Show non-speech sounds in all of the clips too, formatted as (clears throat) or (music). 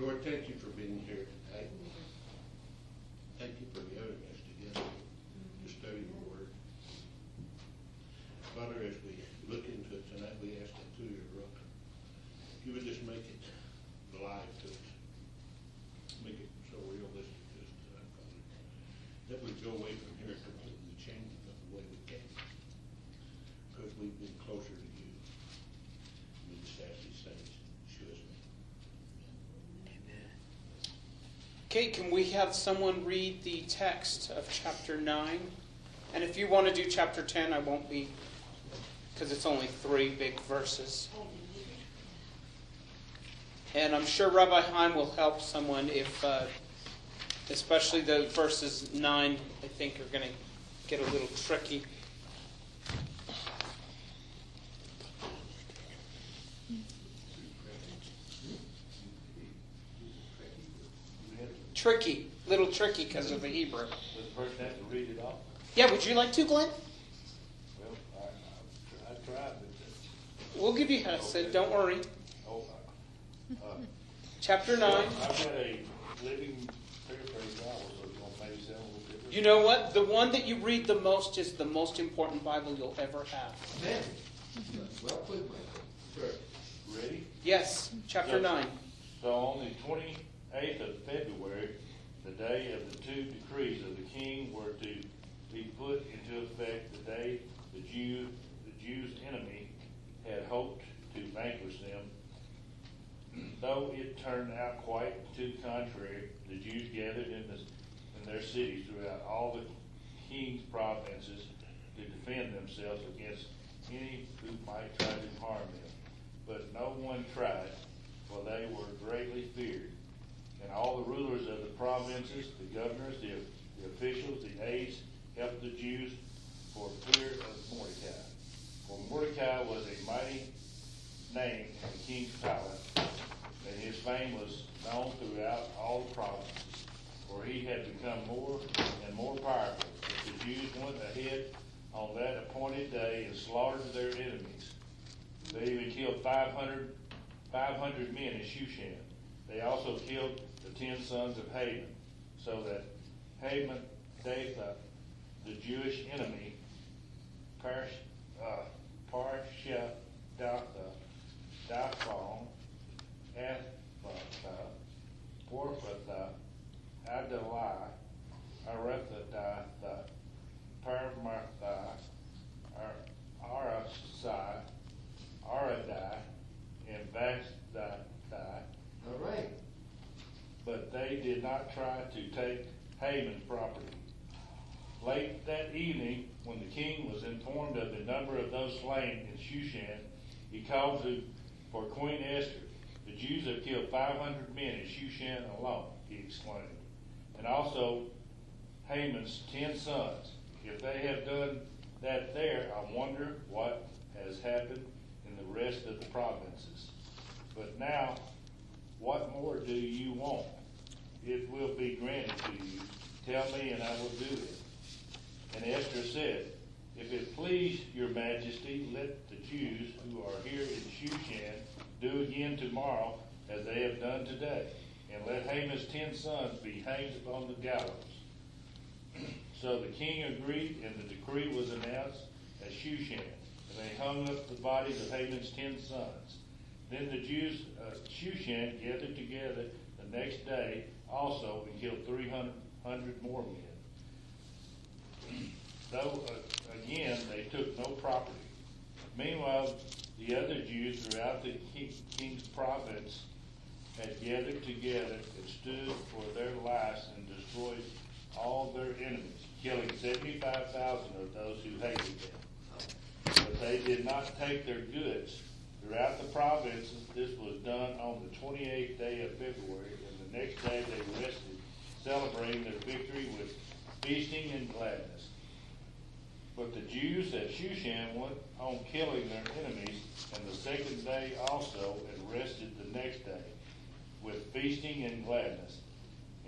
Lord, thank you for being here tonight. Thank you for gathering us together to study your word. Father, as we look into it tonight, we ask that through your book, you would just make it alive to us. Make it so realistic to us tonight, Father. That we go away from here completely changed of the way we came. Because we've been closer to you. We just ask these things, show us. Okay, can we have someone read the text of chapter 9? And if you want to do chapter 10, I won't be, because it's only three big verses. And I'm sure Rabbi Heim will help someone if, uh, especially the verses 9, I think, are going to get a little tricky. Tricky, little tricky because of the Hebrew. Does the person have to read it off? Yeah, would you like to, Glenn? Well, I, I, I tried, but, uh, We'll give you Hesed, don't worry. oh, uh, uh, Chapter 9. I've got a living paraphrase Bible, so it's gonna maybe sound a little different. You know what? The one that you read the most is the most important Bible you'll ever have. Amen. Well put, Michael. Sure. Ready? Yes, chapter Yes. 9. So on the twenty-eighth of February, the day of the two decrees of the king were to be put into effect, the day the Jew, the Jews' enemy had hoped to vanquish them. Though it turned out quite to the contrary, the Jews gathered in the, in their cities throughout all the king's provinces to defend themselves against any who might try to harm them. But no one tried, for they were greatly feared. And all the rulers of the provinces, the governors, the, the officials, the aides, helped the Jews for fear of Mordecai. For Mordecai was a mighty name in the king's palace, and his fame was known throughout all the provinces. For he had become more and more powerful. But the Jews went ahead on that appointed day and slaughtered their enemies. They even killed 500, 500 men in Shushan. They also killed the ten sons of Haman, so that Haman, Datha, the Jewish enemy, Parsh, uh, Parsha, Datha, Daphon, Ephatha, Porphatha, Adalah, Arethadatha, Parmartha, Ar- Arasai, Aradai, and Vasdatha, All right. But they did not try to take Haman's property. Late that evening, when the king was informed of the number of those slain in Shushan, he called to, for Queen Esther. The Jews have killed five hundred men in Shushan alone, he exclaimed, and also Haman's ten sons. If they have done that there, I wonder what has happened in the rest of the provinces. But now, what more do you want? It will be granted to you. Tell me, and I will do it. And Esther said, If it please your majesty, let the Jews who are here in Shushan do again tomorrow as they have done today, and let Haman's ten sons be hanged upon the gallows. (clears throat) So the king agreed, and the decree was announced at Shushan, and they hung up the bodies of Haman's ten sons. Then the Jews of Shushan gathered together the next day also and killed three hundred more men. Though, uh, again, they took no property. Meanwhile, the other Jews throughout the ki- king's province had gathered together and stood for their lives and destroyed all their enemies, killing seventy-five thousand of those who hated them. But they did not take their goods. Throughout the provinces, this was done on the twenty-eighth day of February, the next day they rested, celebrating their victory with feasting and gladness. But the Jews at Shushan went on killing their enemies, and the second day also, and rested the next day, with feasting and gladness.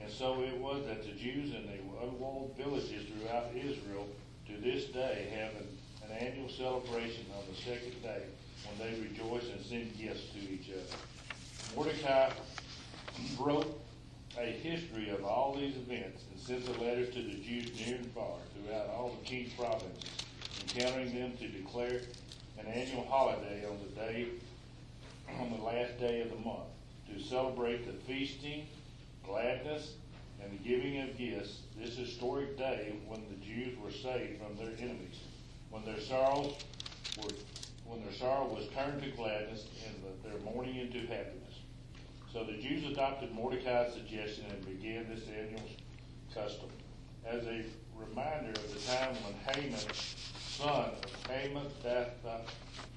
And so it was that the Jews in the unwalled villages throughout Israel to this day have an, an annual celebration on the second day when they rejoice and send gifts to each other. Mordecai wrote a history of all these events and sent the letters to the Jews near and far throughout all the king's provinces, encountering them to declare an annual holiday on the day, on the last day of the month, to celebrate the feasting, gladness, and the giving of gifts, this historic day when the Jews were saved from their enemies, when their sorrows were, when their sorrow was turned to gladness and their mourning into happiness. So the Jews adopted Mordecai's suggestion and began this annual custom. As a reminder of the time when Haman, son of Hammedatha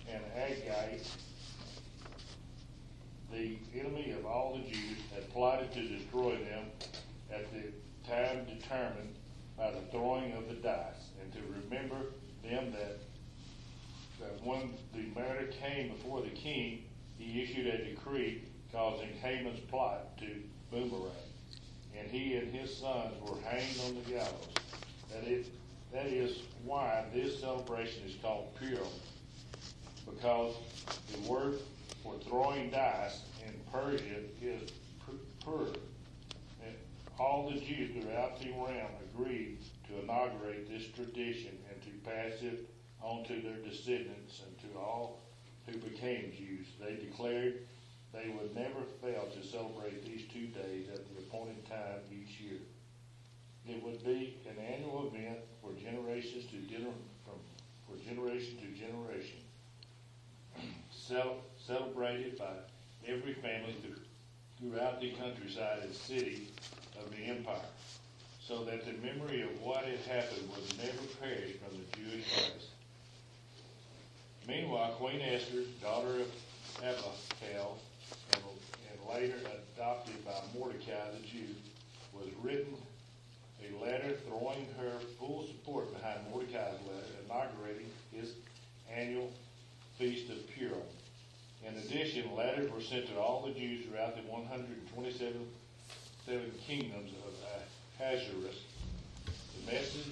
and Agagite, the enemy of all the Jews, had plotted to destroy them at the time determined by the throwing of the dice, and to remember them that, that when the matter came before the king, he issued a decree causing Haman's plot to boomerang, and he and his sons were hanged on the gallows. That is, that is why this celebration is called Purim, because the word for throwing dice in Persian is pu- pur. And all the Jews throughout the realm agreed to inaugurate this tradition and to pass it on to their descendants and to all who became Jews. They declared they would never fail to celebrate these two days at the appointed time each year. It would be an annual event for generations to gener- from, for generation to generation. Cel- celebrated by every family through, throughout the countryside and city of the empire, so that the memory of what had happened would never perish from the Jewish hearts. Meanwhile, Queen Esther, daughter of Abihail, adopted by Mordecai the Jew, was written a letter throwing her full support behind Mordecai's letter inaugurating his annual feast of Purim. In addition, letters were sent to all the Jews throughout the 127 seven kingdoms of Ahasuerus. The message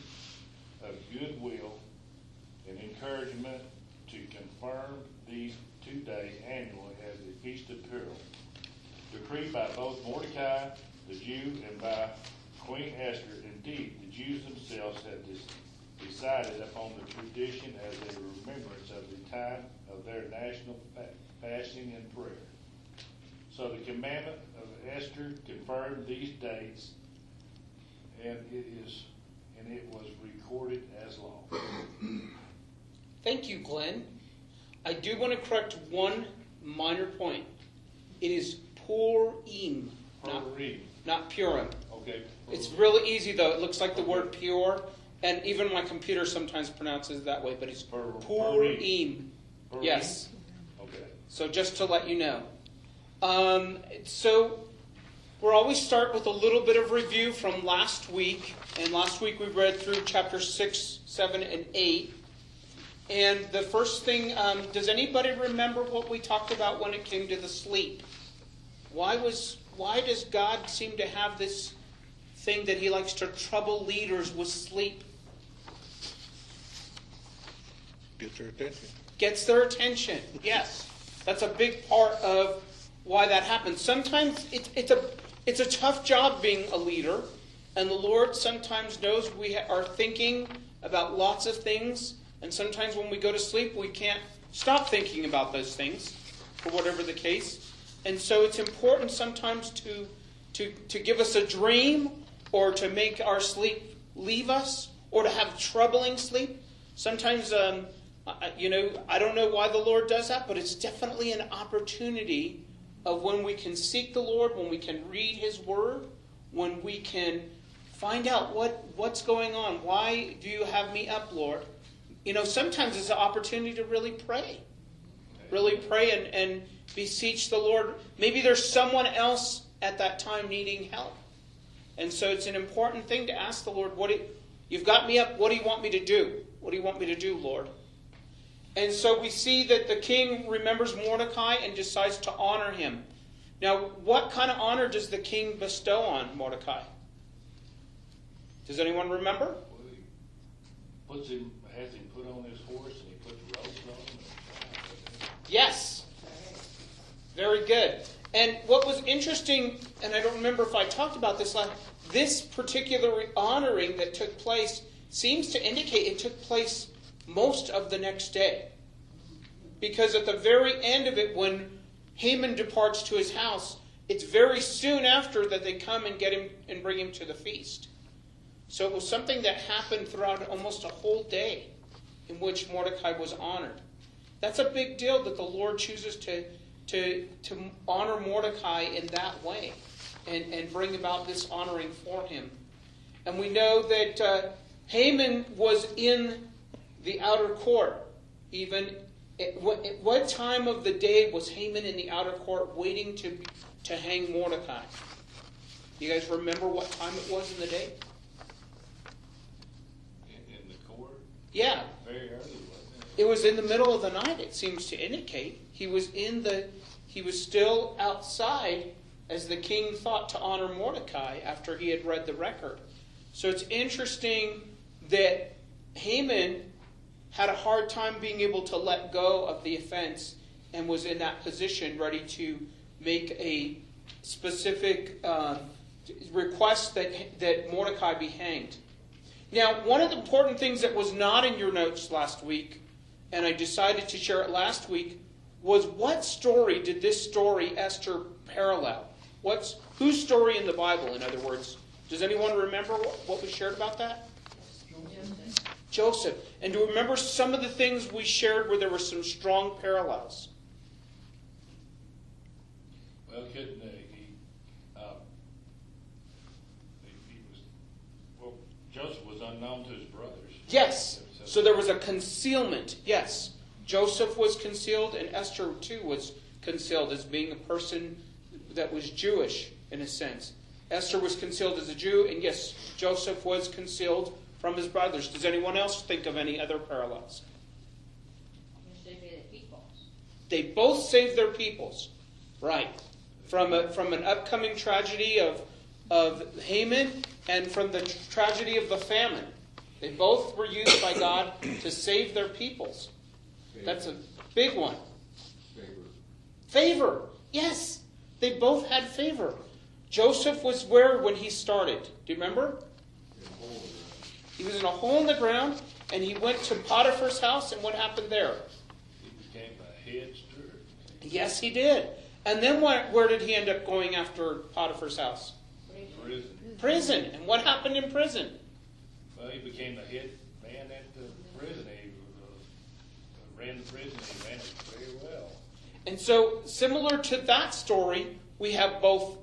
of goodwill and encouragement to confirm these two days annually as the Feast of Purim, decreed by both Mordecai, the Jew, and by Queen Esther. Indeed, the Jews themselves had decided upon the tradition as a remembrance of the time of their national fa- fasting and prayer. So the commandment of Esther confirmed these dates, and it is, and it was recorded as law. Thank you, Glenn. I do want to correct one minor point. It is Purim, not, Purim. not Purim. Okay. It's really easy though. It looks like the word pure, and even my computer sometimes pronounces it that way, but it's Pur- Purim. Purim. Yes. Okay. So just to let you know. Um, so we'll always start with a little bit of review from last week. And last week we read through chapter 6, 7, and 8. And the first thing, um, does anybody remember what we talked about when it came to the sleep? Why was why does God seem to have this thing that he likes to trouble leaders with sleep? Get their attention. gets their attention. Yes, that's a big part of why that happens. Sometimes it, it's a it's a tough job being a leader, and the Lord sometimes knows we ha- are thinking about lots of things, and sometimes when we go to sleep, we can't stop thinking about those things, for whatever the case. And so it's important sometimes to to to give us a dream, or to make our sleep leave us, or to have troubling sleep. Sometimes. Um, you know, I don't know why the Lord does that, but it's definitely an opportunity of when we can seek the Lord, when we can read His Word, when we can find out what, what's going on. Why do you have me up, Lord? You know, sometimes it's an opportunity to really pray. Really pray and, and beseech the Lord. Maybe there's someone else at that time needing help. And so it's an important thing to ask the Lord, what do you, you've got me up, what do you want me to do? What do you want me to do, Lord? And so we see that the king remembers Mordecai and decides to honor him. Now, what kind of honor does the king bestow on Mordecai? Does anyone remember? Well, he Puts him, has him put on his horse and he puts robes on him. Yes. Very good. And what was interesting, and I don't remember if I talked about this last, this particular honoring that took place seems to indicate it took place most of the next day. Because at the very end of it, when Haman departs to his house, it's very soon after that they come and get him and bring him to the feast. So it was something that happened throughout almost a whole day in which Mordecai was honored. That's a big deal that the Lord chooses to, to, to honor Mordecai in that way and, and bring about this honoring for him. And we know that uh, Haman was in the outer court. Even at what, at what time of the day was Haman in the outer court waiting to, to hang Mordecai? You guys remember what time it was in the day? In, in the court, Yeah, very early, wasn't It was in the middle of the night, it seems to indicate. He was in the he was still outside as the king thought to honor Mordecai after he had read the record. So it's interesting that Haman had a hard time being able to let go of the offense and was in that position ready to make a specific uh, request that, that Mordecai be hanged. Now, one of the important things that was not in your notes last week and I decided to share it last week, was what story did this story, Esther, parallel? What's whose story in the Bible, in other words? Does anyone remember what, what we shared about that? Joseph. And do you remember some of the things we shared where there were some strong parallels? Well, couldn't, he, um, he, he was, well, Joseph was unknown to his brothers. Yes. So there was a concealment. Yes. Joseph was concealed, and Esther too was concealed as being a person that was Jewish in a sense. Esther was concealed as a Jew, and yes, Joseph was concealed from his brothers. Does anyone else think of any other parallels? They both saved their peoples. Right. From, a, from an upcoming tragedy of, of Haman and from the tragedy of the famine. They both were used by God to save their peoples. That's a big one. Favor. Favor. Yes. They both had favor. Joseph was where when he started? Do you remember? In a hole in the ground. He was in a hole in the ground and he went to Potiphar's house and what happened there? He became a head steward. Yes, he did. And then where, where did he end up going after Potiphar's house? Prison. Prison. And what happened in prison? Well, he became a head man at the prison. He uh, ran the prison. He ran it very well. And so, similar to that story, we have both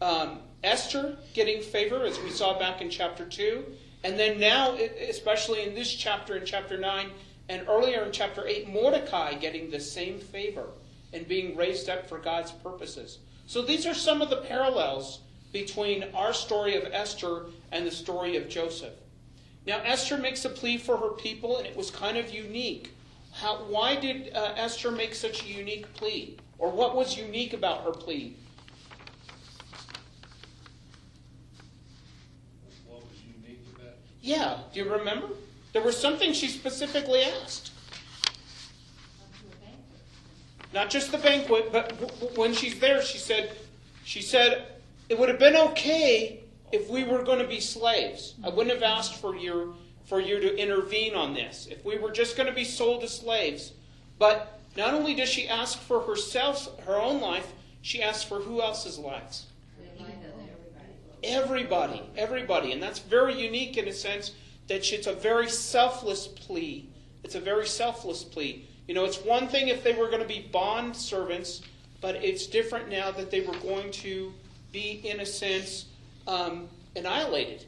um, Esther getting favor, as we saw back in chapter 2, and then now, especially in this chapter, in chapter 9, and earlier in chapter 8, Mordecai getting the same favor and being raised up for God's purposes. So, these are some of the parallels between our story of Esther and the story of Joseph. Now, Esther makes a plea for her people, and it was kind of unique. How, why did uh, Esther make such a unique plea? Or what was unique about her plea? What was unique about it? Yeah, do you remember? There was something she specifically asked. Not just the banquet, but w- w- when she's there, she said, she said, it would have been okay if we were going to be slaves. I wouldn't have asked for your for you to intervene on this. If we were just going to be sold as slaves, but not only does she ask for herself, her own life, she asks for who else's lives. Everybody, everybody, and that's very unique in a sense that it's a very selfless plea. It's a very selfless plea. You know, it's one thing if they were going to be bond servants, but it's different now that they were going to be, in a sense, um, annihilated.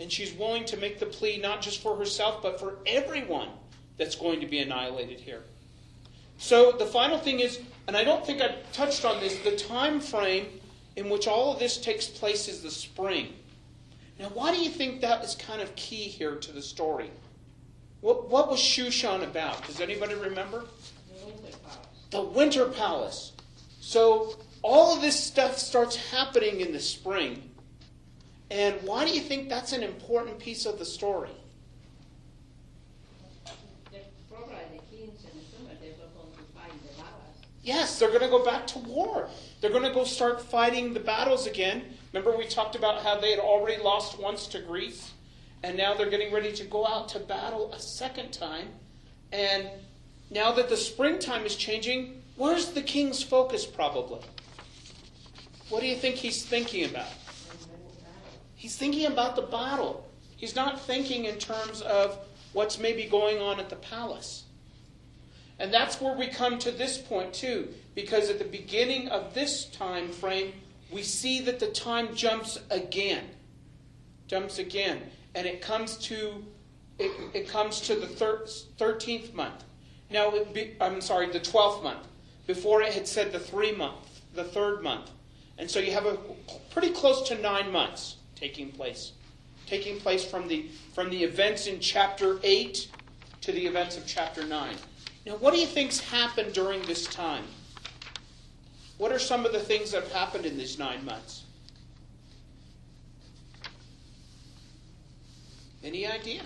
And she's willing to make the plea not just for herself, but for everyone that's going to be annihilated here. So the final thing is, and I don't think I touched on this, the time frame in which all of this takes place is the spring. Now, why do you think that is kind of key here to the story? What, what was Shushan about? Does anybody remember? The Winter Palace. So all of this stuff starts happening in the spring. And why do you think that's an important piece of the story? Yes, they're going to go back to war. They're going to go start fighting the battles again. Remember, we talked about how they had already lost once to Greece, and now they're getting ready to go out to battle a second time. And now that the springtime is changing, where's the king's focus probably? What do you think he's thinking about? He's thinking about the battle. He's not thinking in terms of what's maybe going on at the palace. And that's where we come to this point too, because at the beginning of this time frame, we see that the time jumps again. Jumps again. And it comes to it, it comes to the thir- 13th month. Now, be, I'm sorry, the 12th month. Before it had said the three month, the third month. And so you have a pretty close to nine months taking place. Taking place from the, from the events in chapter 8 to the events of chapter 9. Now, what do you think's happened during this time? What are some of the things that have happened in these nine months? Any idea?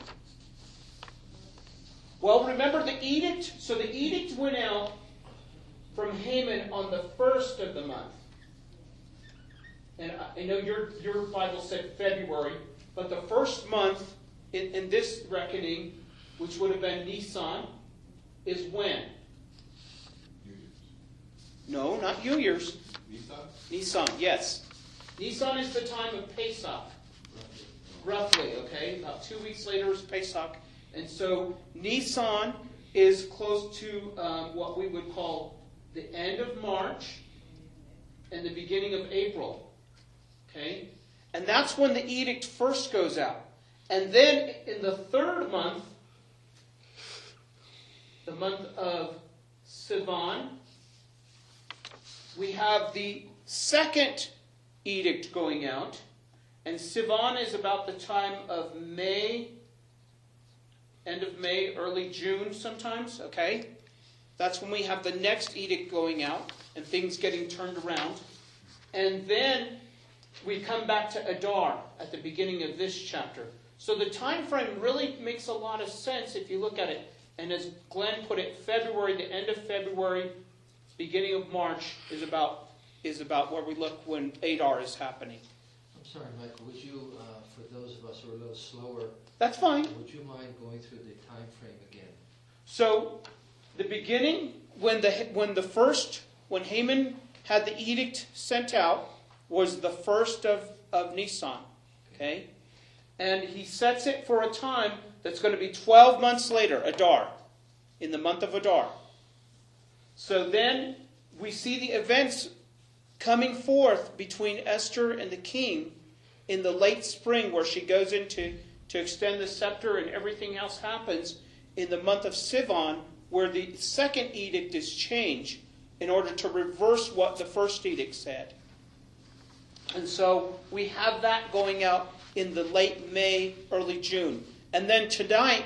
Well, remember the edict? So the edict went out from Haman on the first of the month. And I know your, your Bible said February, but the first month in, in this reckoning, which would have been Nisan, is when? No, not New Year's. Nissan? Nisan, yes. Nisan is the time of Pesach, roughly, okay? About two weeks later is Pesach. And so Nisan is close to um, what we would call the end of March and the beginning of April. Okay? And that's when the edict first goes out. And then in the third month, the month of Sivan, we have the second edict going out. And Sivan is about the time of May, end of May, early June sometimes, okay? That's when we have the next edict going out and things getting turned around. And then we come back to Adar at the beginning of this chapter. So the time frame really makes a lot of sense if you look at it. And as Glenn put it, February, the end of February, beginning of March is about is about where we look when Adar is happening. I'm sorry, Michael, would you, uh, for those of us who are a little slower, That's fine. would you mind going through the time frame again? So, the beginning, when the when the first when Haman had the edict sent out, was the first of of Nisan. Okay, and he sets it for a time that's going to be twelve months later, Adar, in the month of Adar. So then we see the events coming forth between Esther and the king in the late spring, where she goes into to extend the scepter and everything else happens in the month of Sivan, where the second edict is changed in order to reverse what the first edict said. And so we have that going out in the late May, early June. And then tonight,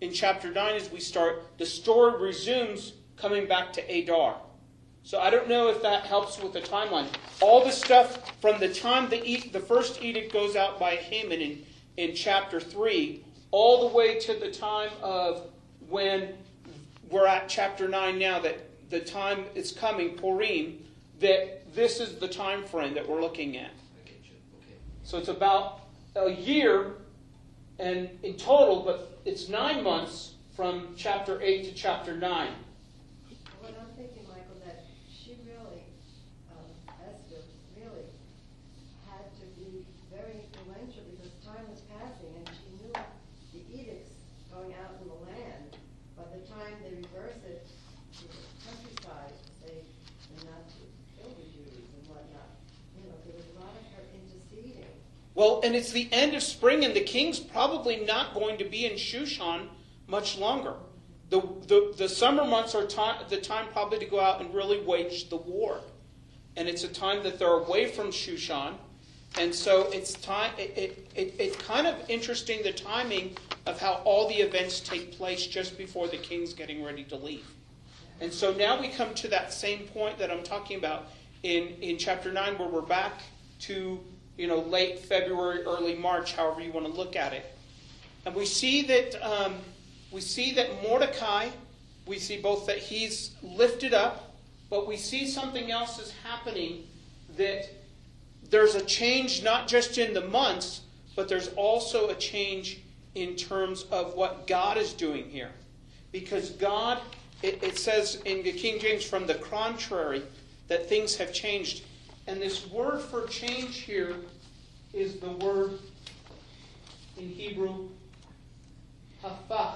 in chapter 9, as we start, the story resumes coming back to Adar. So I don't know if that helps with the timeline. All the stuff from the time the, the first edict goes out by Haman in, in chapter 3, all the way to the time of when we're at chapter 9 now, that the time is coming, Purim, that this is the time frame that we're looking at. I get you, okay. So it's about a year and in total, but it's nine months from chapter 8 to chapter 9. What I'm thinking, Michael, that she really, um, Esther, really had to be very influential because time was passing and she knew the edicts going out in the land. By the time they reverse it to the countryside, say, they're not to kill the Jews and whatnot, you know, there was a lot of her interceding. Well, and it's the end of spring, and the king's probably not going to be in Shushan much longer. The, the, the summer months are time, the time probably to go out and really wage the war. And it's a time that they're away from Shushan. And so it's time. It, it, it, it's kind of interesting the timing of how all the events take place just before the king's getting ready to leave. And so now we come to that same point that I'm talking about in, in chapter 9, where we're back to you know late February, early March, however you want to look at it. And we see that um, we see that Mordecai, we see both that he's lifted up but we see something else is happening that there's a change not just in the months, but there's also a change in terms of what God is doing here. Because God, it, it says in the King James, from the contrary, that things have changed. And this word for change here is the word in Hebrew, hafach.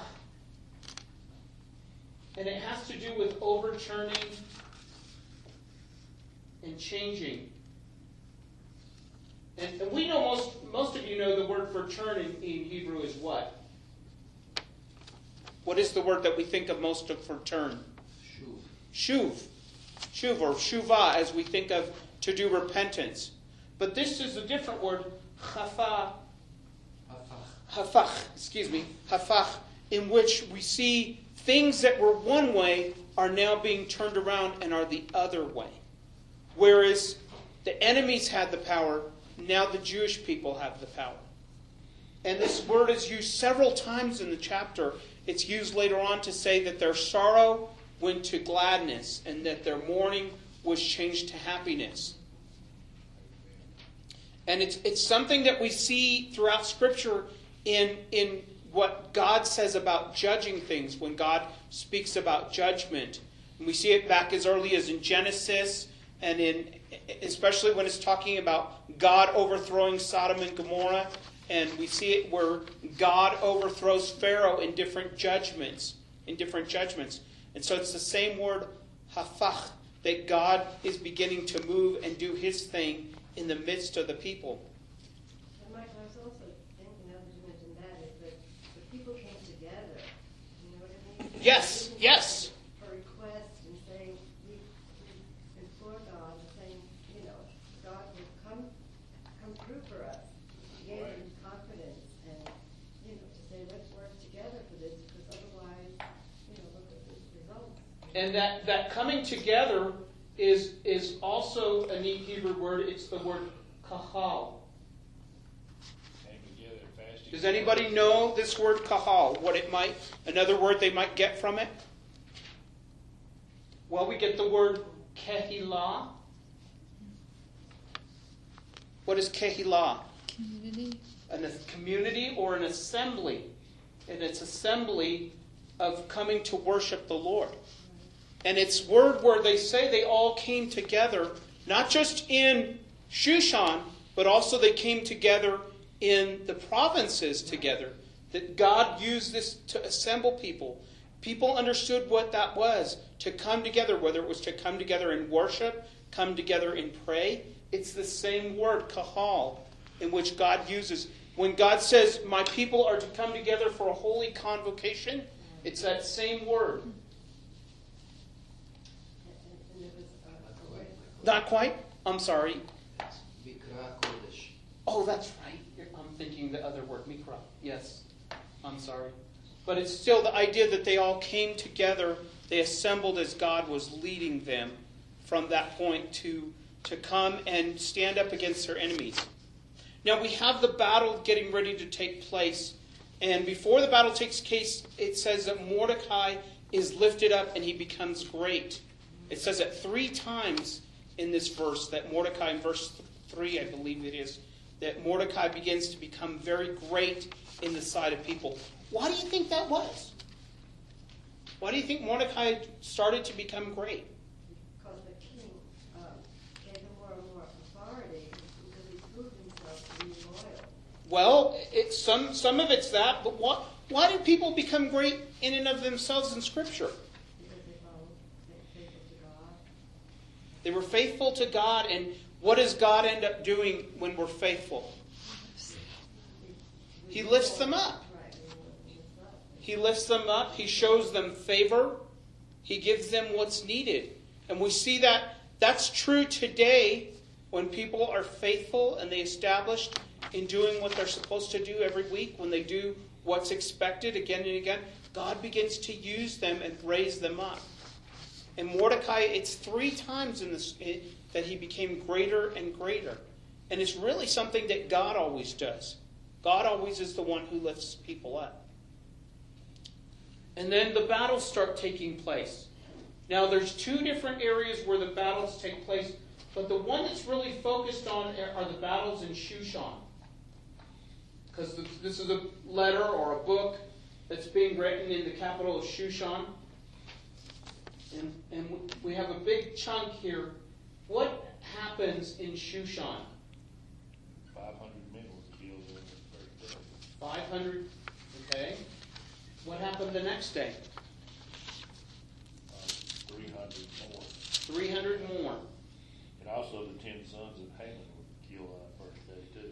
And it has to do with overturning and changing. And, and we know most, most of you know the word for turn in, in Hebrew is what? What is the word that we think of most of for turn? Shuv. Shuv. Shuv or shuvah as we think of to do repentance. But this is a different word, Hafach. hafach, excuse me, hafach, in which we see things that were one way are now being turned around and are the other way. Whereas the enemies had the power, now the Jewish people have the power. And this word is used several times in the chapter. It's used later on to say that their sorrow went to gladness and that their mourning was changed to happiness. And it's, it's something that we see throughout Scripture in, in what God says about judging things, when God speaks about judgment. And we see it back as early as in Genesis, and in especially when it's talking about God overthrowing Sodom and Gomorrah. And we see it where God overthrows Pharaoh in different judgments, in different judgments. And so it's the same word, hafach, that God is beginning to move and do his thing in the midst of the people. And Michael, I was also thinking, you mentioned that, is that the people came together, you know what I mean? Yes, yes. have A request and saying, we, we implore God, and saying, you know, God will come, come through for us. He Gave them confidence and, you know, to say, let's work together for this, because otherwise, you know, look at the results. And that, that coming together is, is also a neat Hebrew word. It's the word kahal. Came together fast. Does anybody know this word kahal? What it might, another word they might get from it? Well, we get the word kehilah. What is kehilah? Community. An, a community or an assembly. And it's assembly of coming to worship the Lord. And it's word where they say they all came together, not just in Shushan, but also they came together in the provinces together. That God used this to assemble people. People understood what that was to come together, whether it was to come together in worship, come together in pray. It's the same word, kahal, in which God uses. When God says, My people are to come together for a holy convocation, it's that same word. And, and, and it was, uh, a way- Not quite. I'm sorry. Mikra Kodesh. Oh, that's right. I'm thinking the other word, mikra. Yes. I'm sorry. But it's still the idea that they all came together, they assembled as God was leading them from that point to, to come and stand up against their enemies. Now we have the battle getting ready to take place. And before the battle takes place, it says that Mordecai is lifted up and he becomes great. It says it three times in this verse that Mordecai, in verse 3, I believe it is, that Mordecai begins to become very great in the sight of people. Why do you think that was? Why do you think Mordecai started to become great? Because the king um, gave him more and more authority because he proved himself to be loyal. Well, it, some, some of it's that, but what, why do people become great in and of themselves in Scripture? Because they followed, they faithful to God. They were faithful to God, and what does God end up doing when we're faithful? He lifts them up. He lifts them up. He shows them favor, He gives them what's needed. And we see that that's true today when people are faithful and they establish in doing what they're supposed to do every week, when they do what's expected again and again, God begins to use them and raise them up. And Mordecai, it's three times in this it, that he became greater and greater. And it's really something that God always does. God always is the one who lifts people up. And then the battles start taking place. Now, there's two different areas where the battles take place, but the one that's really focused on are the battles in Shushan. Because this is a letter or a book that's being written in the capital of Shushan. And, and we have a big chunk here. What happens in Shushan? Five hundred men were killed in the first day. 500, okay. What happened the next day? Uh, three hundred more. 300 more. And also the ten sons of Haman were killed on that first day too.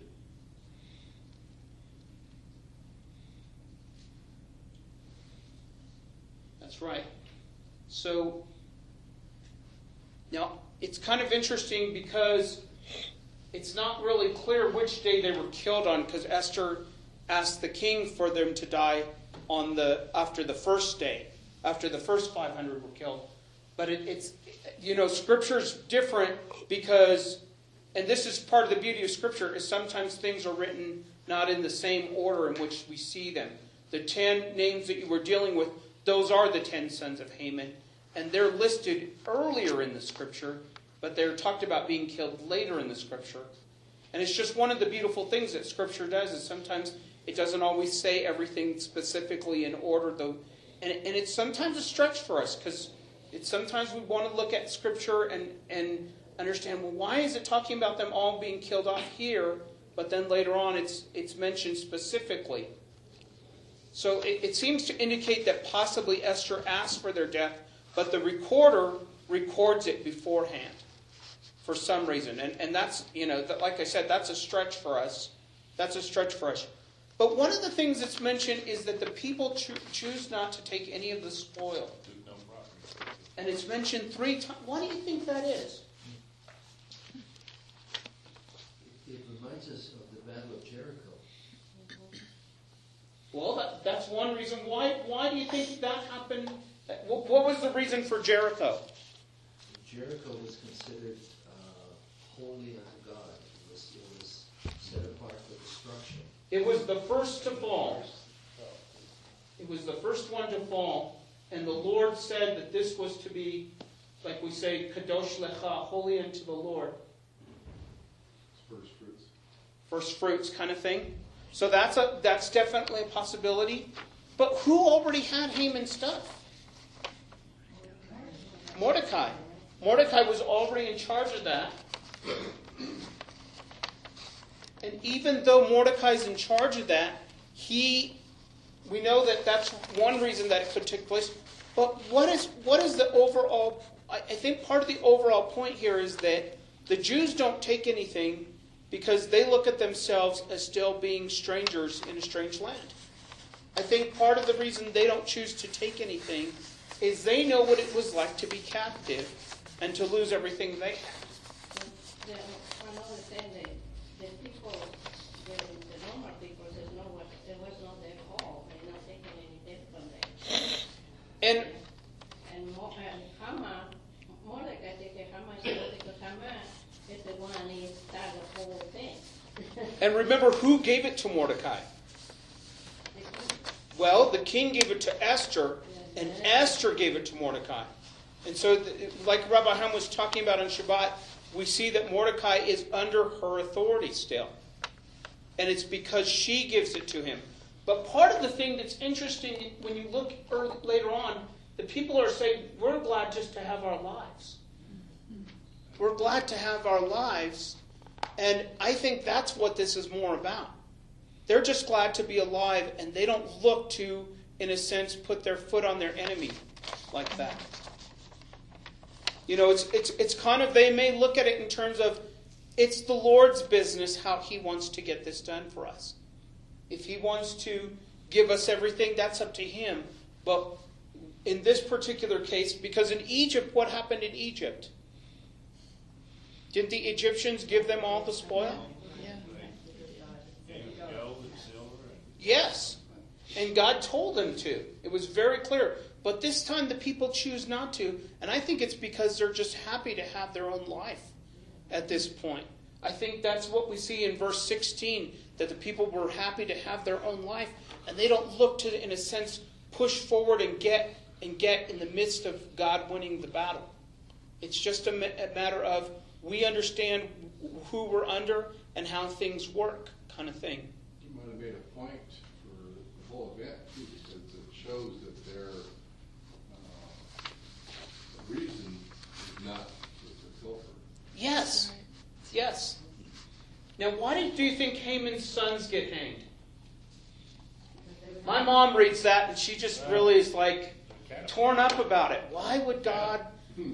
That's right. So, now, it's kind of interesting because it's not really clear which day they were killed on because Esther asked the king for them to die on the after the first day, after the first 500 were killed. But it, it's, you know, Scripture's different because, and this is part of the beauty of Scripture, is sometimes things are written not in the same order in which we see them. The ten names that you were dealing with, those are the ten sons of Haman, and they're listed earlier in the Scripture, but they're talked about being killed later in the Scripture. And it's just one of the beautiful things that Scripture does is sometimes it doesn't always say everything specifically in order, though, and, and it's sometimes a stretch for us because it's sometimes we want to look at Scripture and and understand well why is it talking about them all being killed off here, but then later on it's it's mentioned specifically. So it, it seems to indicate that possibly Esther asked for their death, but the recorder records it beforehand for some reason. And, and that's, you know, that, like I said, that's a stretch for us. That's a stretch for us. But one of the things that's mentioned is that the people cho- choose not to take any of the spoil. Took no property. And it's mentioned three times. Why do you think that is? It reminds us of the Battle of Jericho. Well, that, that's one reason. Why, why do you think that happened? What, what was the reason for Jericho? Jericho was considered uh, holy unto God. It was, it was set apart for destruction. It was the first to fall. It was the first one to fall. And the Lord said that this was to be, like we say, Kadosh Lecha, holy unto the Lord. First fruits. First fruits kind of thing. So that's, a, that's definitely a possibility. But who already had Haman's stuff? Mordecai. Mordecai was already in charge of that. And even though Mordecai's in charge of that, he, we know that that's one reason that it could take place. But what is what is the overall? I, I think part of the overall point here is that the Jews don't take anything because they look at themselves as still being strangers in a strange land. I think part of the reason they don't choose to take anything is they know what it was like to be captive and to lose everything they had. The, another thing, the, the people, the, the normal people, there's no there was no their call, they're not taking anything from them. And And Mo, and Haman, Mordecai, take the Haman, because Haman is the one who started the whole thing. and remember who gave it to Mordecai? The Well, the king gave it to Esther, and Esther gave it to Mordecai. And so, like Rabbi Ham was talking about on Shabbat, we see that Mordecai is under her authority still. And it's because she gives it to him. But part of the thing that's interesting when you look early, later on, the people are saying, We're glad just to have our lives. We're glad to have our lives. And I think that's what this is more about. They're just glad to be alive, and they don't look to, in a sense, put their foot on their enemy like that. You know, it's, it's, it's kind of, they may look at it in terms of it's the Lord's business how He wants to get this done for us. If He wants to give us everything, that's up to Him. But in this particular case, because in Egypt, what happened in Egypt? Didn't the Egyptians give them all the spoil? Yeah, gold and silver Yes. And God told them to. It was very clear. But this time the people choose not to. And I think it's because they're just happy to have their own life at this point. I think that's what we see in verse 16 that the people were happy to have their own life. And they don't look to, in a sense, push forward and get and get in the midst of God winning the battle. It's just a, a matter of we understand who we're under and how things work, kind of thing. You might have made a point whole event too, because it shows that their, uh, reason is not to to pilfer. Yes, yes. Now, why did, do you think Haman's sons get hanged? My mom reads that and she just really is like torn up about it. Why would God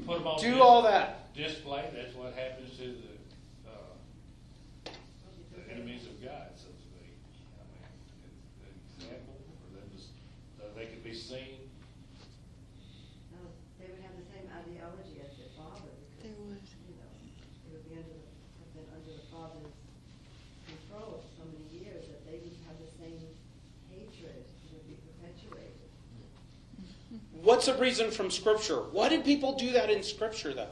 Put 'em on do dis- all that? Display, that's what happens to the, uh, the enemies of God, so to speak. I mean, it's an example for them to, s- so they could be seen. No, They would have the same ideology as their father, because, They would. you know, they would be under the, have been under the father's control for so many years, that they would have the same hatred, would be perpetuated. What's a reason from Scripture? Why did people do that in Scripture, though?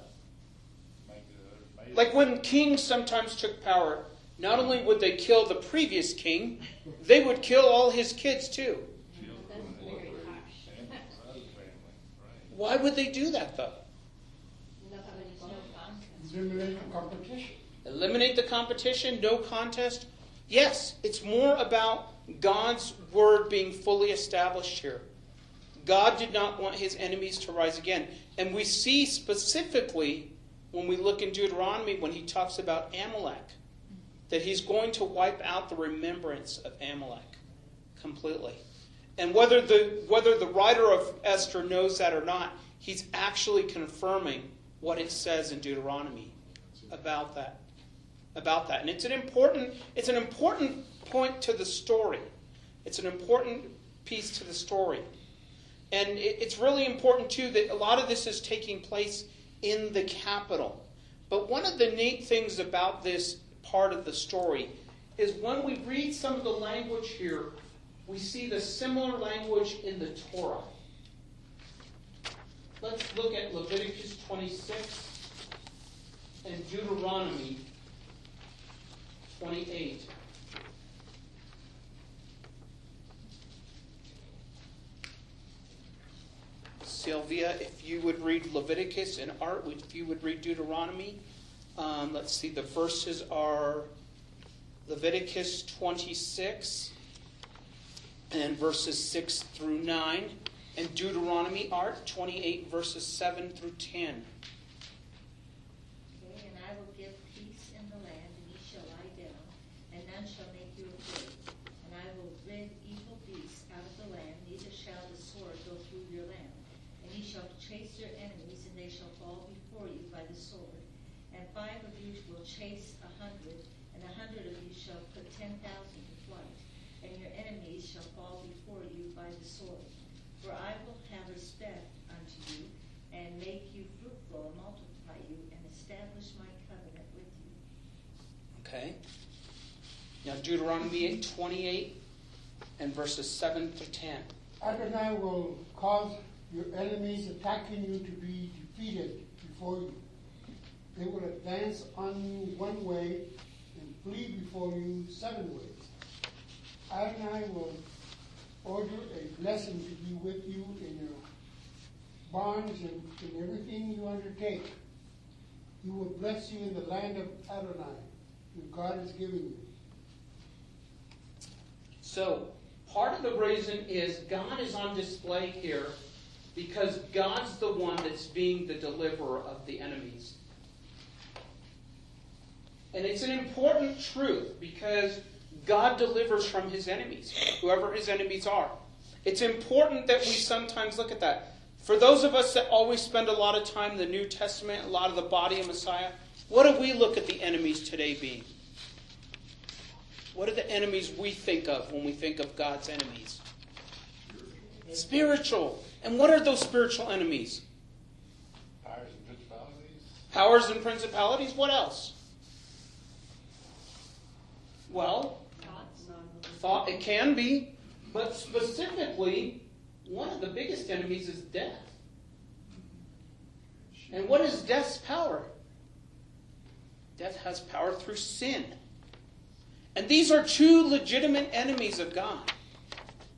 the- Like when kings sometimes took power, not only would they kill the previous king, they would kill all his kids too. Why would they do that, though? Eliminate competition. Eliminate the competition, no contest? Yes, it's more about God's word being fully established here. God did not want his enemies to rise again. And we see specifically when we look in Deuteronomy when he talks about Amalek that he's going to wipe out the remembrance of Amalek completely. And whether the whether the writer of Esther knows that or not, he's actually confirming what it says in Deuteronomy about that. About that. And it's an important it's an important point to the story. It's an important piece to the story. And it, it's really important too that a lot of this is taking place in the capital. But one of the neat things about this part of the story is when we read some of the language here, we see the similar language in the Torah. Let's look at Leviticus 26 and Deuteronomy 28. Sylvia, if you would read Leviticus and Art, if you would read Deuteronomy. Um, let's see, the verses are Leviticus 26 and verses 6 through 9, and Deuteronomy, Art, 28 verses 7 through 10. Okay, and I will give peace in the land, and ye shall lie down, and none shall make you afraid. And I will rid evil beasts out of the land, neither shall the sword go through your land. And ye shall chase your enemies, and they shall fall before you by the sword. And five of you will chase a hundred, and a hundred of you shall put ten thousand to flight. And your enemies shall fall before you by the sword. For I will have respect unto you, and make you fruitful, and multiply you, and establish my covenant with you. Okay? Now, Deuteronomy 8, 28 and verses 7 to 10. Adonai will cause your enemies attacking you to be defeated before you. They will advance on you one way and flee before you seven ways. Adonai will order a blessing to be with you in your barns and in everything you undertake. He will bless you in the land of Adonai, that God is giving you. So, part of the reason is God is on display here because God's the one that's being the deliverer of the enemies. And it's an important truth because God delivers from his enemies, whoever his enemies are. It's important that we sometimes look at that. For those of us that always spend a lot of time in the New Testament, a lot of the body of Messiah, what do we look at the enemies today being? What are the enemies we think of when we think of God's enemies? Spiritual. And what are those spiritual enemies? Powers and principalities. Powers and principalities. What else? Well, Thoughts? thought it can be, but specifically, one of the biggest enemies is death. And what is death's power? Death has power through sin. And these are two legitimate enemies of God.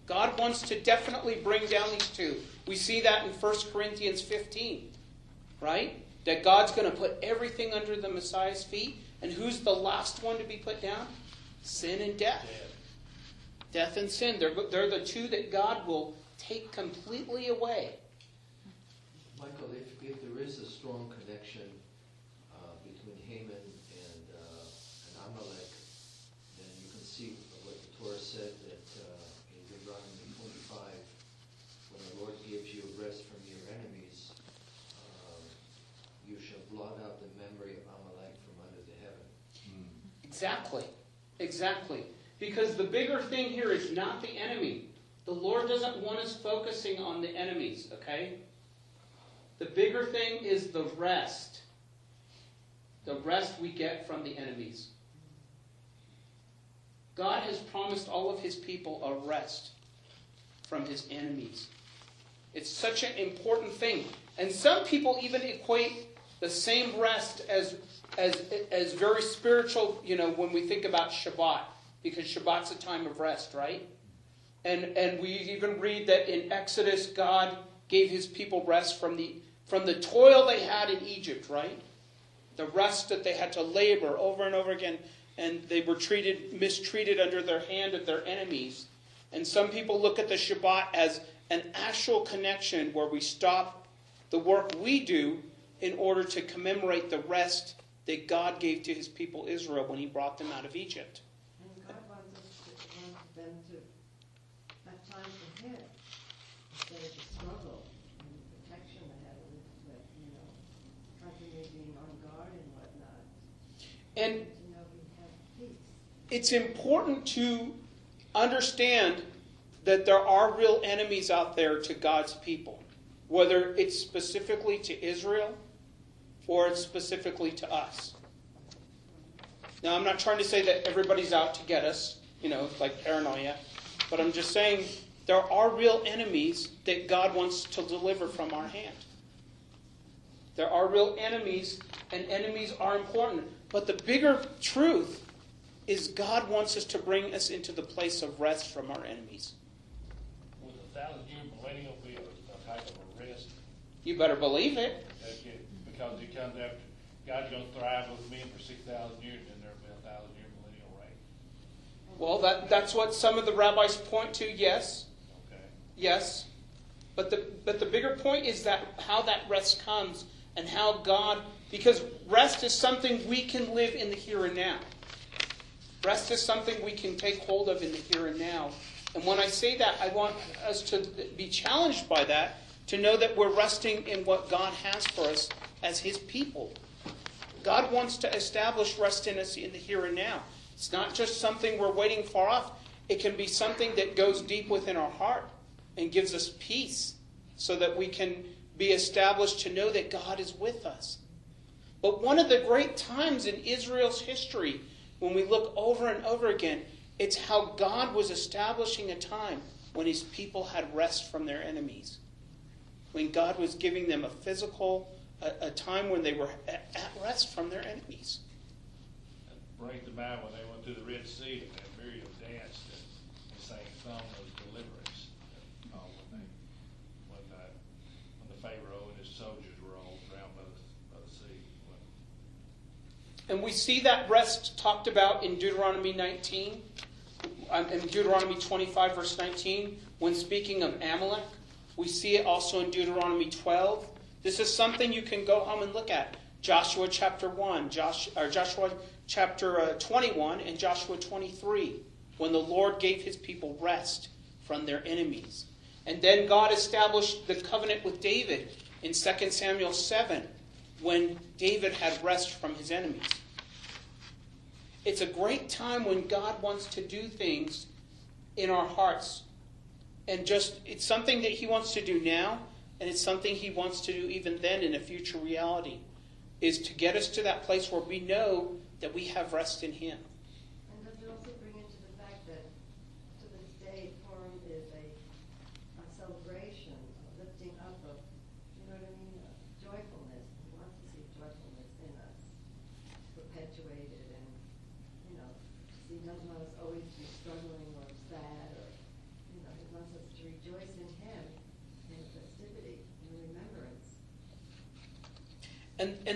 God wants to definitely bring down these two. We see that in 1 Corinthians 15, right? That God's going to put everything under the Messiah's feet. And who's the last one to be put down? Sin and death. Death and sin. They're, they're the two that God will take completely away. Michael, if, if there is a strong connection uh, between Haman and, uh, and Amalek, then you can see what the Torah said that uh, in Deuteronomy 25, when the Lord gives you rest from your enemies, um, you shall blot out the memory of Amalek from under the heaven. Exactly. Exactly. Because the bigger thing here is not the enemy. The Lord doesn't want us focusing on the enemies, okay? The bigger thing is the rest. The rest we get from the enemies. God has promised all of his people a rest from his enemies. It's such an important thing. And some people even equate the same rest as as as very spiritual, you know, when we think about Shabbat, because Shabbat's a time of rest, right? And and we even read that in Exodus God gave his people rest from the from the toil they had in Egypt, right? The rest that they had to labor over and over again, and they were treated mistreated under their hand of their enemies. And some people look at the Shabbat as an actual connection where we stop the work we do in order to commemorate the rest that God gave to his people Israel when he brought them out of Egypt. And God wants us to, wants them to have time for Him, instead of the struggle and the protection they have with, with, you know, being on guard and whatnot. And To know we have peace. it's important to understand that there are real enemies out there to God's people, whether it's specifically to Israel or it's specifically to us. Now, I'm not trying to say that everybody's out to get us, you know, like paranoia, but I'm just saying there are real enemies that God wants to deliver from our hand. There are real enemies, and enemies are important. But the bigger truth is God wants us to bring us into the place of rest from our enemies. Will the thousand year millennial be a, a type of a rest? You better believe it. Because comes after, God's gonna thrive with men for six thousand years, and there'll be a thousand year millennial reign. Well, that, that's what some of the rabbis point to, yes. Okay. Yes. But the, but the bigger point is that how that rest comes and how God, because rest is something we can live in the here and now. Rest is something we can take hold of in the here and now. And when I say that, I want us to be challenged by that, to know that we're resting in what God has for us as His people. God wants to establish rest in us in the here and now. It's not just something we're waiting far off, it can be something that goes deep within our heart and gives us peace so that we can be established to know that God is with us. But one of the great times in Israel's history, when we look over and over again, it's how God was establishing a time when his people had rest from their enemies. When God was giving them a physical, a, a time when they were at, at rest from their enemies. Brings to mind when they went through the Red Sea, and that Miriam danced and, and sang song of deliverance. Uh, when they, when, uh, when the Pharaoh and his soldiers were all drowned by the, by the sea. When, And we see that rest talked about in Deuteronomy 19, um, in Deuteronomy 25, verse 19, when speaking of Amalek. We see it also in Deuteronomy 12. This is something you can go home and look at. Joshua chapter 1, Josh, or Joshua chapter uh, 21, and Joshua 23, when the Lord gave his people rest from their enemies. And then God established the covenant with David in 2 Samuel 7, when David had rest from his enemies. It's a great time when God wants to do things in our hearts. And just, it's something that He wants to do now, and it's something He wants to do even then in a future reality, is to get us to that place where we know that we have rest in Him. And does it also bring into the fact that to this day Purim is a, a celebration, a lifting up of, you know what I mean, uh, joyfulness. He wants to see joyfulness in us, perpetuated and, you know, he doesn't want us always to be struggling or sad or, you know, he wants us to rejoice in him in festivity, in remembrance.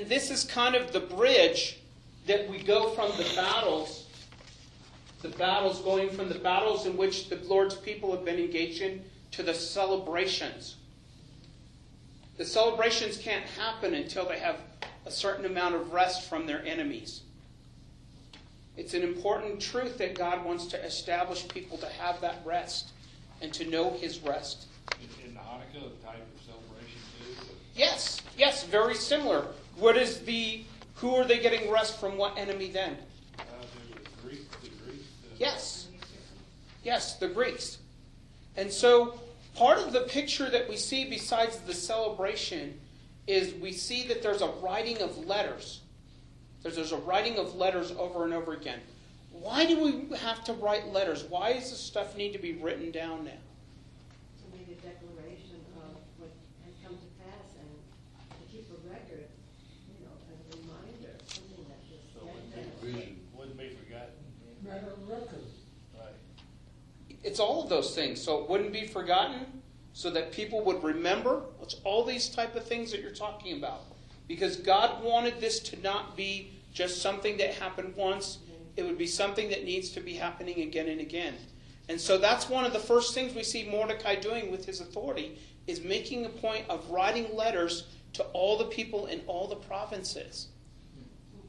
And, this is kind of the bridge that we go from the battles, the battles going from the battles in which the Lord's people have been engaged in to the celebrations. The celebrations can't happen until they have a certain amount of rest from their enemies. It's an important truth that God wants to establish people to have that rest and to know His rest. In, in Hanukkah, the type of celebration too? Yes, yes, very similar. What is the who are they getting rest from what enemy then? Uh, there was Greek, the Greeks. uh, Yes. Yes, the Greeks. And so part of the picture that we see besides the celebration is we see that there's a writing of letters. There's, there's a writing of letters over and over again. Why do we have to write letters? Why does this stuff need to be written down now? To make a declaration of what has come to pass and to keep a record, you know, as a reminder, something that just. So it wouldn't stands be, out. Vision. wouldn't be forgotten. Matter of record. Right. It's all of those things. So it wouldn't be forgotten, so that people would remember. It's all these type of things that you're talking about. Because God wanted this to not be just something that happened once. It would be something that needs to be happening again and again. And so that's one of the first things we see Mordecai doing with his authority is making a point of writing letters to all the people in all the provinces.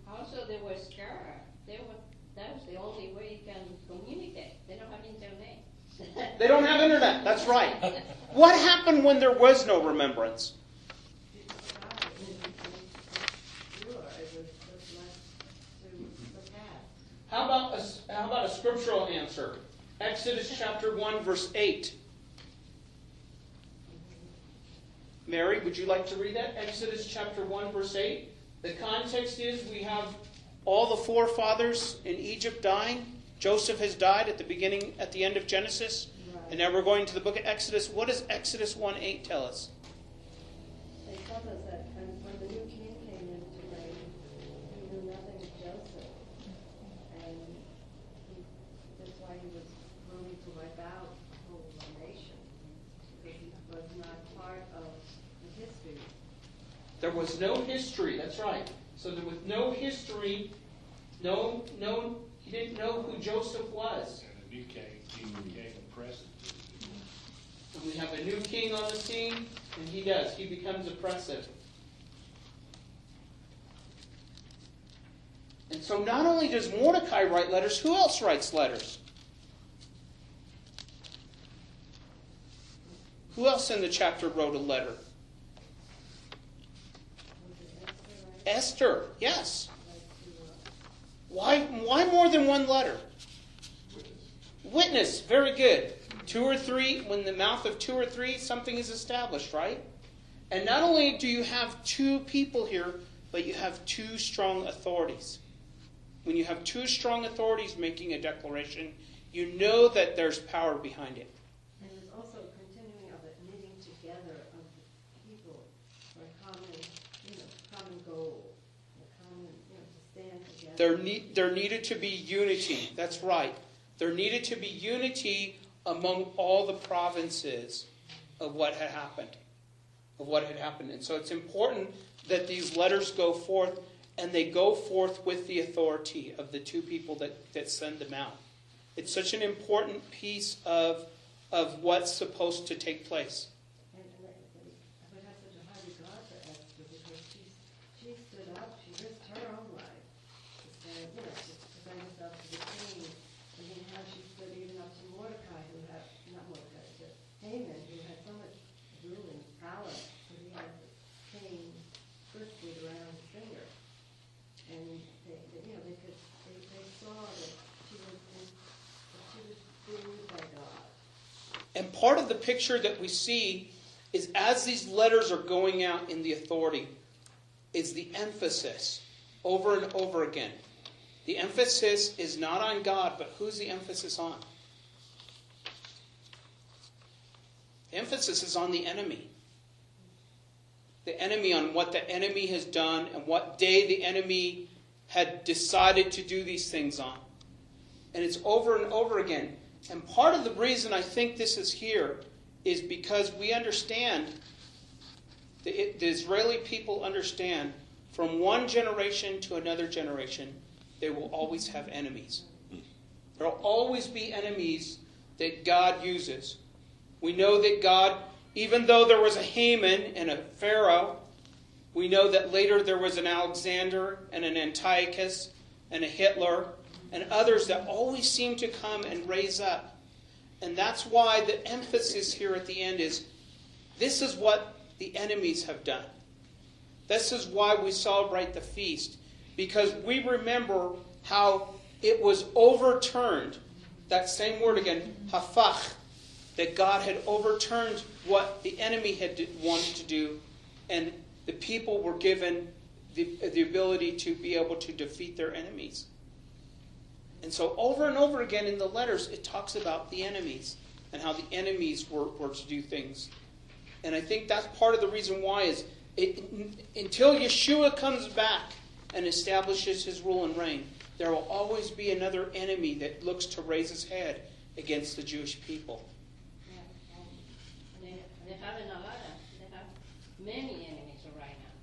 Also, there was Scar. There was, that was the only way you can communicate. They don't have internet. They don't have internet. That's right. What happened when there was no remembrance? How about a, how about a scriptural answer? Exodus chapter 1, verse 8. Mary, would you like to read that? Exodus chapter 1, verse 8. The context is we have all the forefathers in Egypt dying. Joseph has died at the beginning, at the end of Genesis. And now we're going to the book of Exodus. What does Exodus 1 8 tell us? They tell us that when, when the new king came into reign, he knew nothing of Joseph. And he, that's why he was willing to wipe out the whole nation, because he was not part of the history. There was no history, that's right. So there was no history, no, no, he didn't know who Joseph was. And the new king, king became a precedent. And we have a new king on the scene, and he does. He becomes oppressive. And so not only does Mordecai write letters, who else writes letters? Who else in the chapter wrote a letter? Esther, yes. Why, why more than one letter? Witness, very good. Two or three, when the mouth of two or three, something is established, right? And not only do you have two people here, but you have two strong authorities. When you have two strong authorities making a declaration, you know that there's power behind it. And there's also a continuing of the knitting together of the people for a common, you know, common goal, a common, you know, to stand together. There, need, there needed to be unity. That's right. There needed to be unity among all the provinces of what had happened. Of what had happened. And so it's important that these letters go forth and they go forth with the authority of the two people that, that send them out. It's such an important piece of, of what's supposed to take place. And, and I, I would have such a high regard for Esther because she, she stood up, she risked her own life to stand, you know, to defend herself to the king. And then how she stood even up to Mordecai, who had, not Mordecai, to Haman, who had so much ruling power, because he had the king twisted around his finger. And they, they, you know, they could, they, they saw that she was, in, that she was being used by God. And part of the picture that we see is as these letters are going out in the authority, is the emphasis over and over again. The emphasis is not on God, but who's the emphasis on? The emphasis is on the enemy. The enemy, on what the enemy has done and what day the enemy had decided to do these things on. And it's over and over again. And part of the reason I think this is here is because we understand, the, the Israeli people understand, from one generation to another generation, they will always have enemies. There will always be enemies that God uses. We know that God, even though there was a Haman and a Pharaoh, we know that later there was an Alexander and an Antiochus and a Hitler and others that always seem to come and raise up. And that's why the emphasis here at the end is this is what the enemies have done. This is why we celebrate the feast, because we remember how it was overturned. That same word again, hafach, that God had overturned what the enemy had wanted to do, and the people were given the, the ability to be able to defeat their enemies. And so, over and over again in the letters, it talks about the enemies and how the enemies were, were to do things. And I think that's part of the reason why is it, until Yeshua comes back and establishes his rule and reign, there will always be another enemy that looks to raise his head against the Jewish people. They, have they have many enemies right now.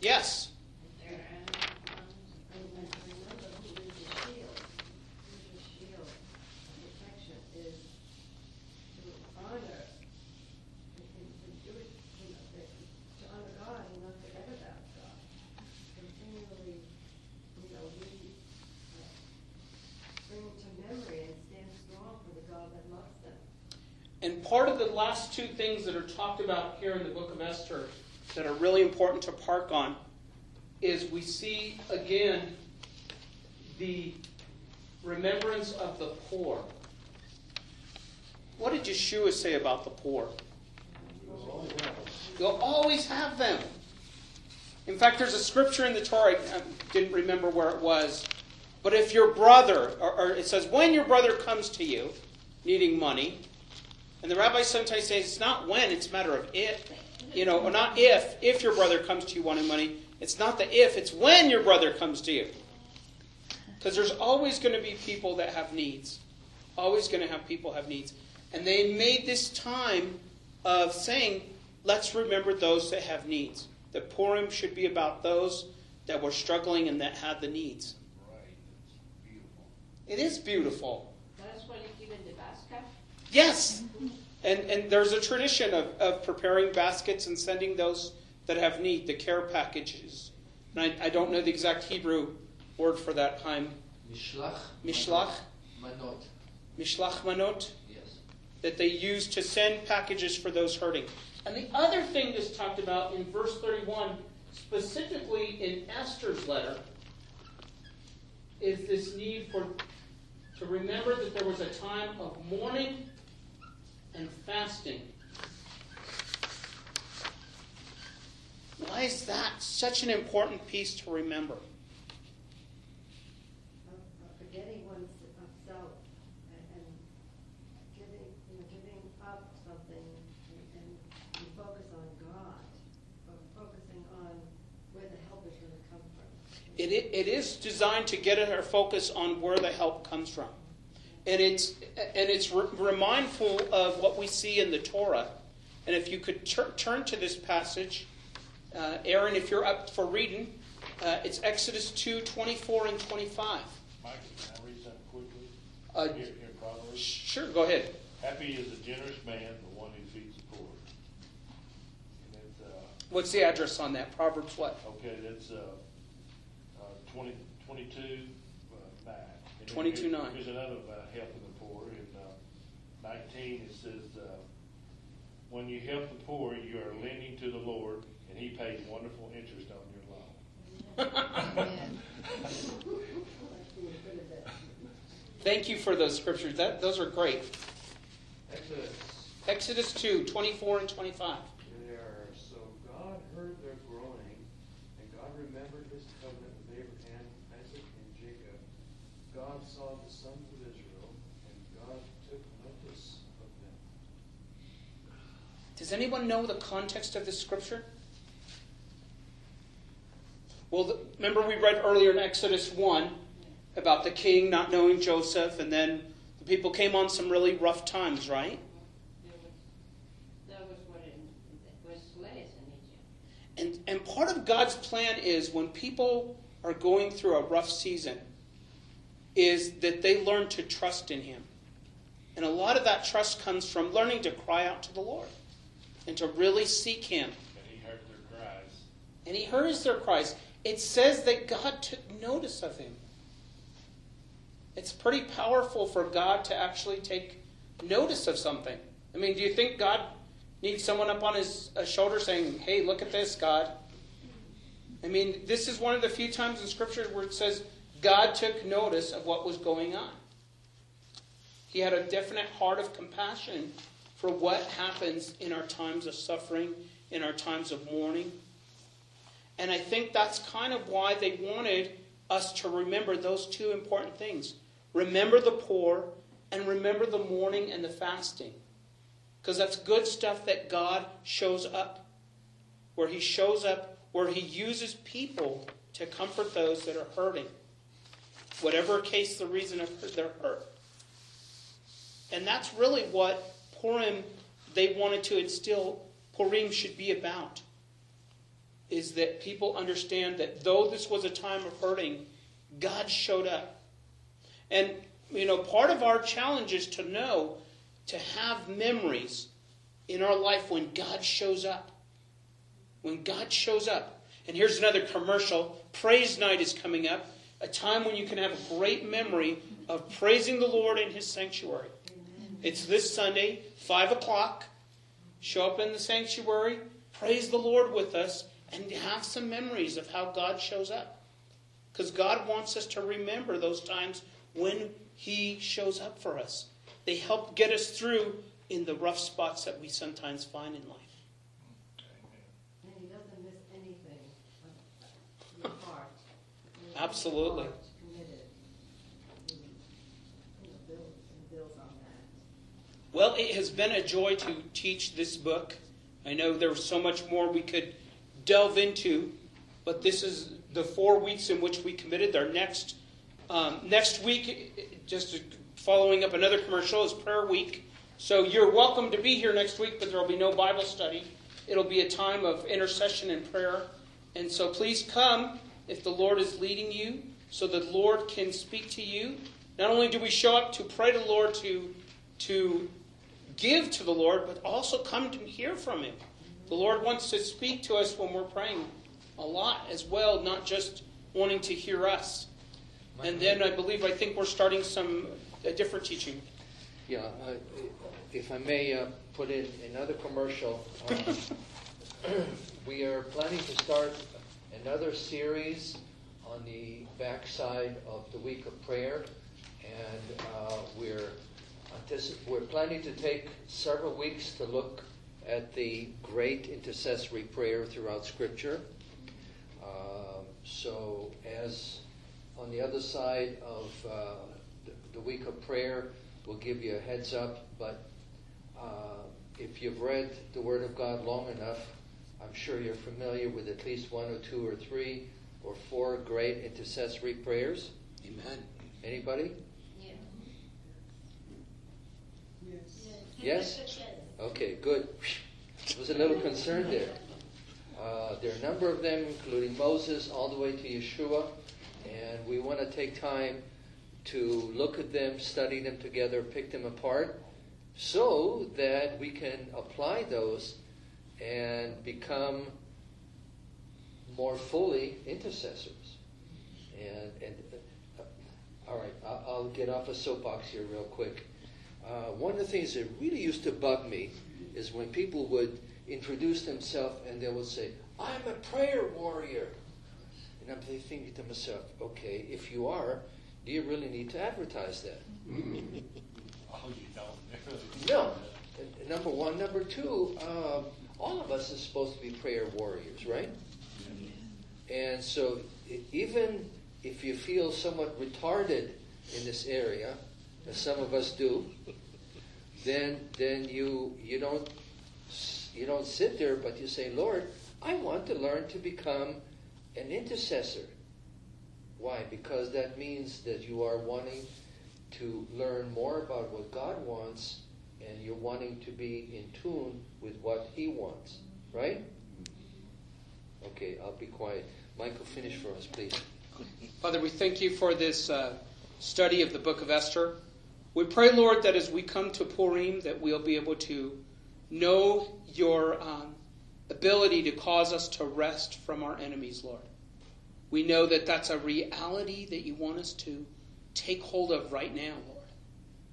Yes. They're, um, And, and remember who is the shield, who's the shield of protection is to honor, and, and to do it, you know, that- to honor God and not forget about God. Continually, you know, we, uh, bring to memory and stand strong for the God that loves them. And part of the last two things that are talked about here in the book of Esther that are really important to park on is we see again the remembrance of the poor. What did Yeshua say about the poor? You'll always have them. In fact, there's a scripture in the Torah, I didn't remember where it was, but if your brother, or, or it says, when your brother comes to you needing money, and the rabbis sometimes say it's not when, it's a matter of if. You know, or not if, if your brother comes to you wanting money. It's not the if, it's when your brother comes to you. Because there's always going to be people that have needs. Always going to have people have needs. And they made this time of saying, let's remember those that have needs. The Purim should be about those that were struggling and that had the needs. Right. It is beautiful. that's why you give in the basket. Yes. And, and there's a tradition of, of preparing baskets and sending those that have need, the care packages. And I, I don't know the exact Hebrew word for that, Chaim. Mishlach. Mishlach? Manot, Mishlach manot, yes. that they use to send packages for those hurting. And the other thing that's talked about in verse 31, specifically in Esther's letter, is this need for to remember that there was a time of mourning and fasting. Why is that such an important piece to remember? forgetting one's of self and, giving, you know, giving up something and, and focus on God, or focusing on where the help is gonna come from. It, it is designed to get our focus on where the help comes from. And it's, and it's re- remindful of what we see in the Torah. And if you could tur- turn to this passage, uh, Aaron, if you're up for reading, uh, it's Exodus 2 24 and 25. Mike, can I read something quickly? Uh, Here, here. Sure, go ahead. Happy is a generous man, the one who feeds the poor. And it's, uh, What's the address on that? Proverbs what? okay, that's, uh, uh, twenty, twenty-two, uh, nine. And then 22, here- nine. Here's another about helping the poor. In, uh, nineteen, it says, uh, when you help the poor, you are lending to the Lord, and he pays wonderful interest on your loan. That's being good at that. Thank you for those scriptures. That, those are great. Exodus, Exodus 2 24 and 25. there, so God heard their groaning, and God remembered his covenant with Abraham, Isaac, and Jacob. God saw the sons of Israel, and God took notice of them. Does anyone know the context of this scripture? Well, the, remember we read earlier in Exodus 1 about the king not knowing Joseph, and then the people came on some really rough times, right? There was, that was what it, it was slaves in Egypt. And, and part of God's plan is when people are going through a rough season, is that they learn to trust in Him. And a lot of that trust comes from learning to cry out to the Lord and to really seek Him. And he heard their cries. And He hears their cries. It says that God took notice of him. It's pretty powerful for God to actually take notice of something. I mean, do you think God needs someone up on his shoulder saying, hey, look at this, God? I mean, this is one of the few times in Scripture where it says God took notice of what was going on. He had a definite heart of compassion for what happens in our times of suffering, in our times of mourning. And I think that's kind of why they wanted us to remember those two important things remember the poor and remember the mourning and the fasting. Because that's good stuff that God shows up. Where He shows up, where He uses people to comfort those that are hurting. Whatever case the reason of their hurt. And that's really what Purim, they wanted to instill, Purim should be about. Is that people understand that though this was a time of hurting, God showed up. And, you know, part of our challenge is to know, to have memories in our life when God shows up. When God shows up. And here's another commercial Praise Night is coming up, a time when you can have a great memory of praising the Lord in His sanctuary. It's this Sunday, 5 o'clock. Show up in the sanctuary, praise the Lord with us, and have some memories of how God shows up. Because God wants us to remember those times when He shows up for us. They help get us through in the rough spots that we sometimes find in life. And he doesn't miss anything of your heart. Your Absolutely. heart Committed. He, you know, builds and builds on that. Well, it has been a joy to teach this book. I know there's so much more we could delve into, but this is the four weeks in which we committed. Our next um, next week, just following up another commercial, is prayer week. So you're welcome to be here next week, but there will be no Bible study. It'll be a time of intercession and prayer. And so please come if the Lord is leading you, so the Lord can speak to you. Not only do we show up to pray to the Lord to to give to the Lord, but also come to hear from Him. The Lord wants to speak to us when we're praying a lot as well, not just wanting to hear us. And then I believe, I think we're starting some a different teaching. Yeah, uh, if I may uh, put in another commercial, uh, (laughs) we are planning to start another series on the backside of the week of prayer, and uh, we're we're planning to take several weeks to look at the great intercessory prayer throughout Scripture. Um, so, as on the other side of uh, the, the week of prayer, we'll give you a heads up. But uh, if you've read the Word of God long enough, I'm sure you're familiar with at least one or two or three or four great intercessory prayers. Amen. Anybody? Yeah. Yes. Yes? Okay, good. I was a little concerned there. Uh, there are a number of them, including Moses, all the way to Yeshua, and we want to take time to look at them, study them together, pick them apart, so that we can apply those and become more fully intercessors. And, and uh, all right, I'll, I'll get off a soapbox here real quick. Uh, one of the things that really used to bug me is when people would introduce themselves and they would say, I'm a prayer warrior. And I'm thinking to myself, okay, if you are, do you really need to advertise that? (laughs) Oh, you don't. No. Number one. Number two, um, all of us are supposed to be prayer warriors, right? And so, even if you feel somewhat retarded in this area, as some of us do, then then you you don't you don't sit there, but you say, Lord, I want to learn to become an intercessor. Why? Because that means that you are wanting to learn more about what God wants and you're wanting to be in tune with what He wants, right? Okay, I'll be quiet. Michael, finish for us, please. Father, we thank you for this uh, study of the book of Esther. We pray, Lord, that as we come to Purim, that we'll be able to know your um, ability to cause us to rest from our enemies, Lord. We know that that's a reality that you want us to take hold of right now, Lord.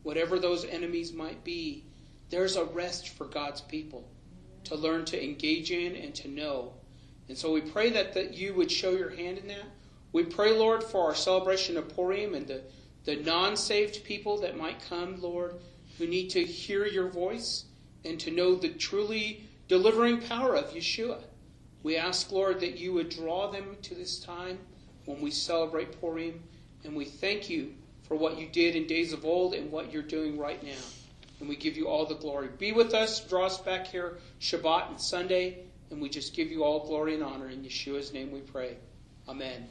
Whatever those enemies might be, there's a rest for God's people to learn to engage in and to know. And so we pray that, that you would show your hand in that. We pray, Lord, for our celebration of Purim and the, the non saved people that might come, Lord, who need to hear your voice and to know the truly delivering power of Yeshua. We ask, Lord, that you would draw them to this time when we celebrate Purim, and we thank you for what you did in days of old and what you're doing right now. And we give you all the glory. Be with us, draw us back here Shabbat and Sunday, and we just give you all glory and honor. In Yeshua's name we pray. Amen.